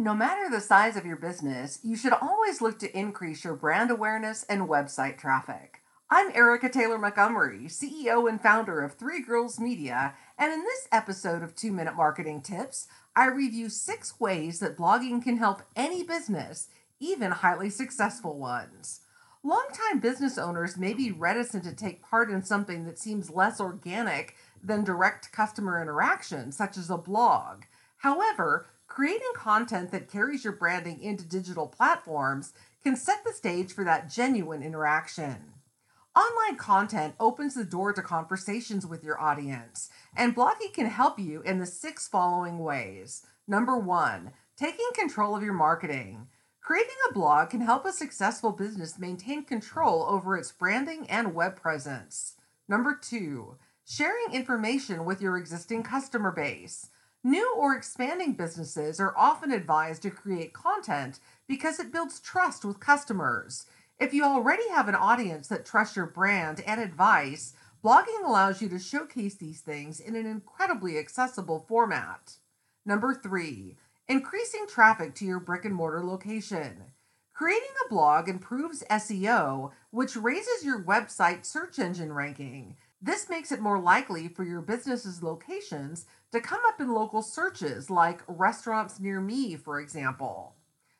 No matter the size of your business, you should always look to increase your brand awareness and website traffic. I'm Erica Taylor Montgomery, CEO and founder of Three Girls Media, and in this episode of 2 Minute Marketing Tips, I review six ways that blogging can help any business, even highly successful ones. Longtime business owners may be reticent to take part in something that seems less organic than direct customer interaction, such as a blog. However, creating content that carries your branding into digital platforms can set the stage for that genuine interaction. Online content opens the door to conversations with your audience, and blogging can help you in the six following ways. Number one, taking control of your marketing. Creating a blog can help a successful business maintain control over its branding and web presence. Number two, sharing information with your existing customer base. New or expanding businesses are often advised to create content because it builds trust with customers. If you already have an audience that trusts your brand and advice, blogging allows you to showcase these things in an incredibly accessible format. Number three, increasing traffic to your brick and mortar location. Creating a blog improves SEO, which raises your website search engine ranking. This makes it more likely for your business's locations to come up in local searches like restaurants near me, for example.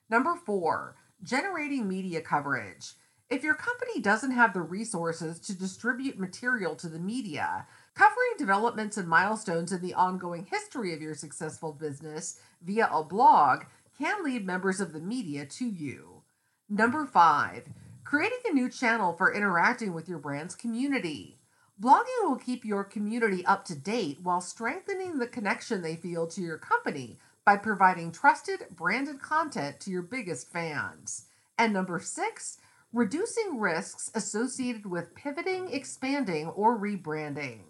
Number four, generating media coverage. If your company doesn't have the resources to distribute material to the media, covering developments and milestones in the ongoing history of your successful business via a blog can lead members of the media to you. Number five, creating a new channel for interacting with your brand's community. Blogging will keep your community up to date while strengthening the connection they feel to your company by providing trusted, branded content to your biggest fans. And number six, reducing risks associated with pivoting, expanding, or rebranding.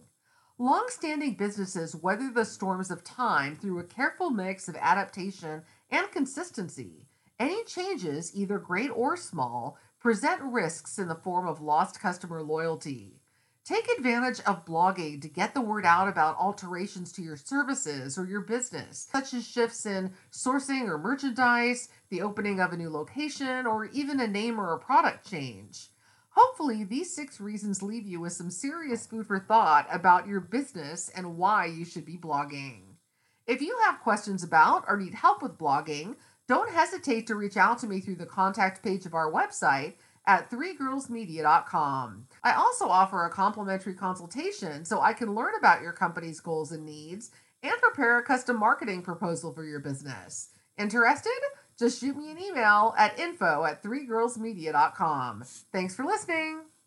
Long standing businesses weather the storms of time through a careful mix of adaptation and consistency. Any changes, either great or small, present risks in the form of lost customer loyalty. Take advantage of blogging to get the word out about alterations to your services or your business, such as shifts in sourcing or merchandise, the opening of a new location, or even a name or a product change. Hopefully, these six reasons leave you with some serious food for thought about your business and why you should be blogging. If you have questions about or need help with blogging, don't hesitate to reach out to me through the contact page of our website at threegirlsmedia.com. I also offer a complimentary consultation so I can learn about your company's goals and needs and prepare a custom marketing proposal for your business. Interested? Just shoot me an email at info at threegirlsmedia.com. Thanks for listening.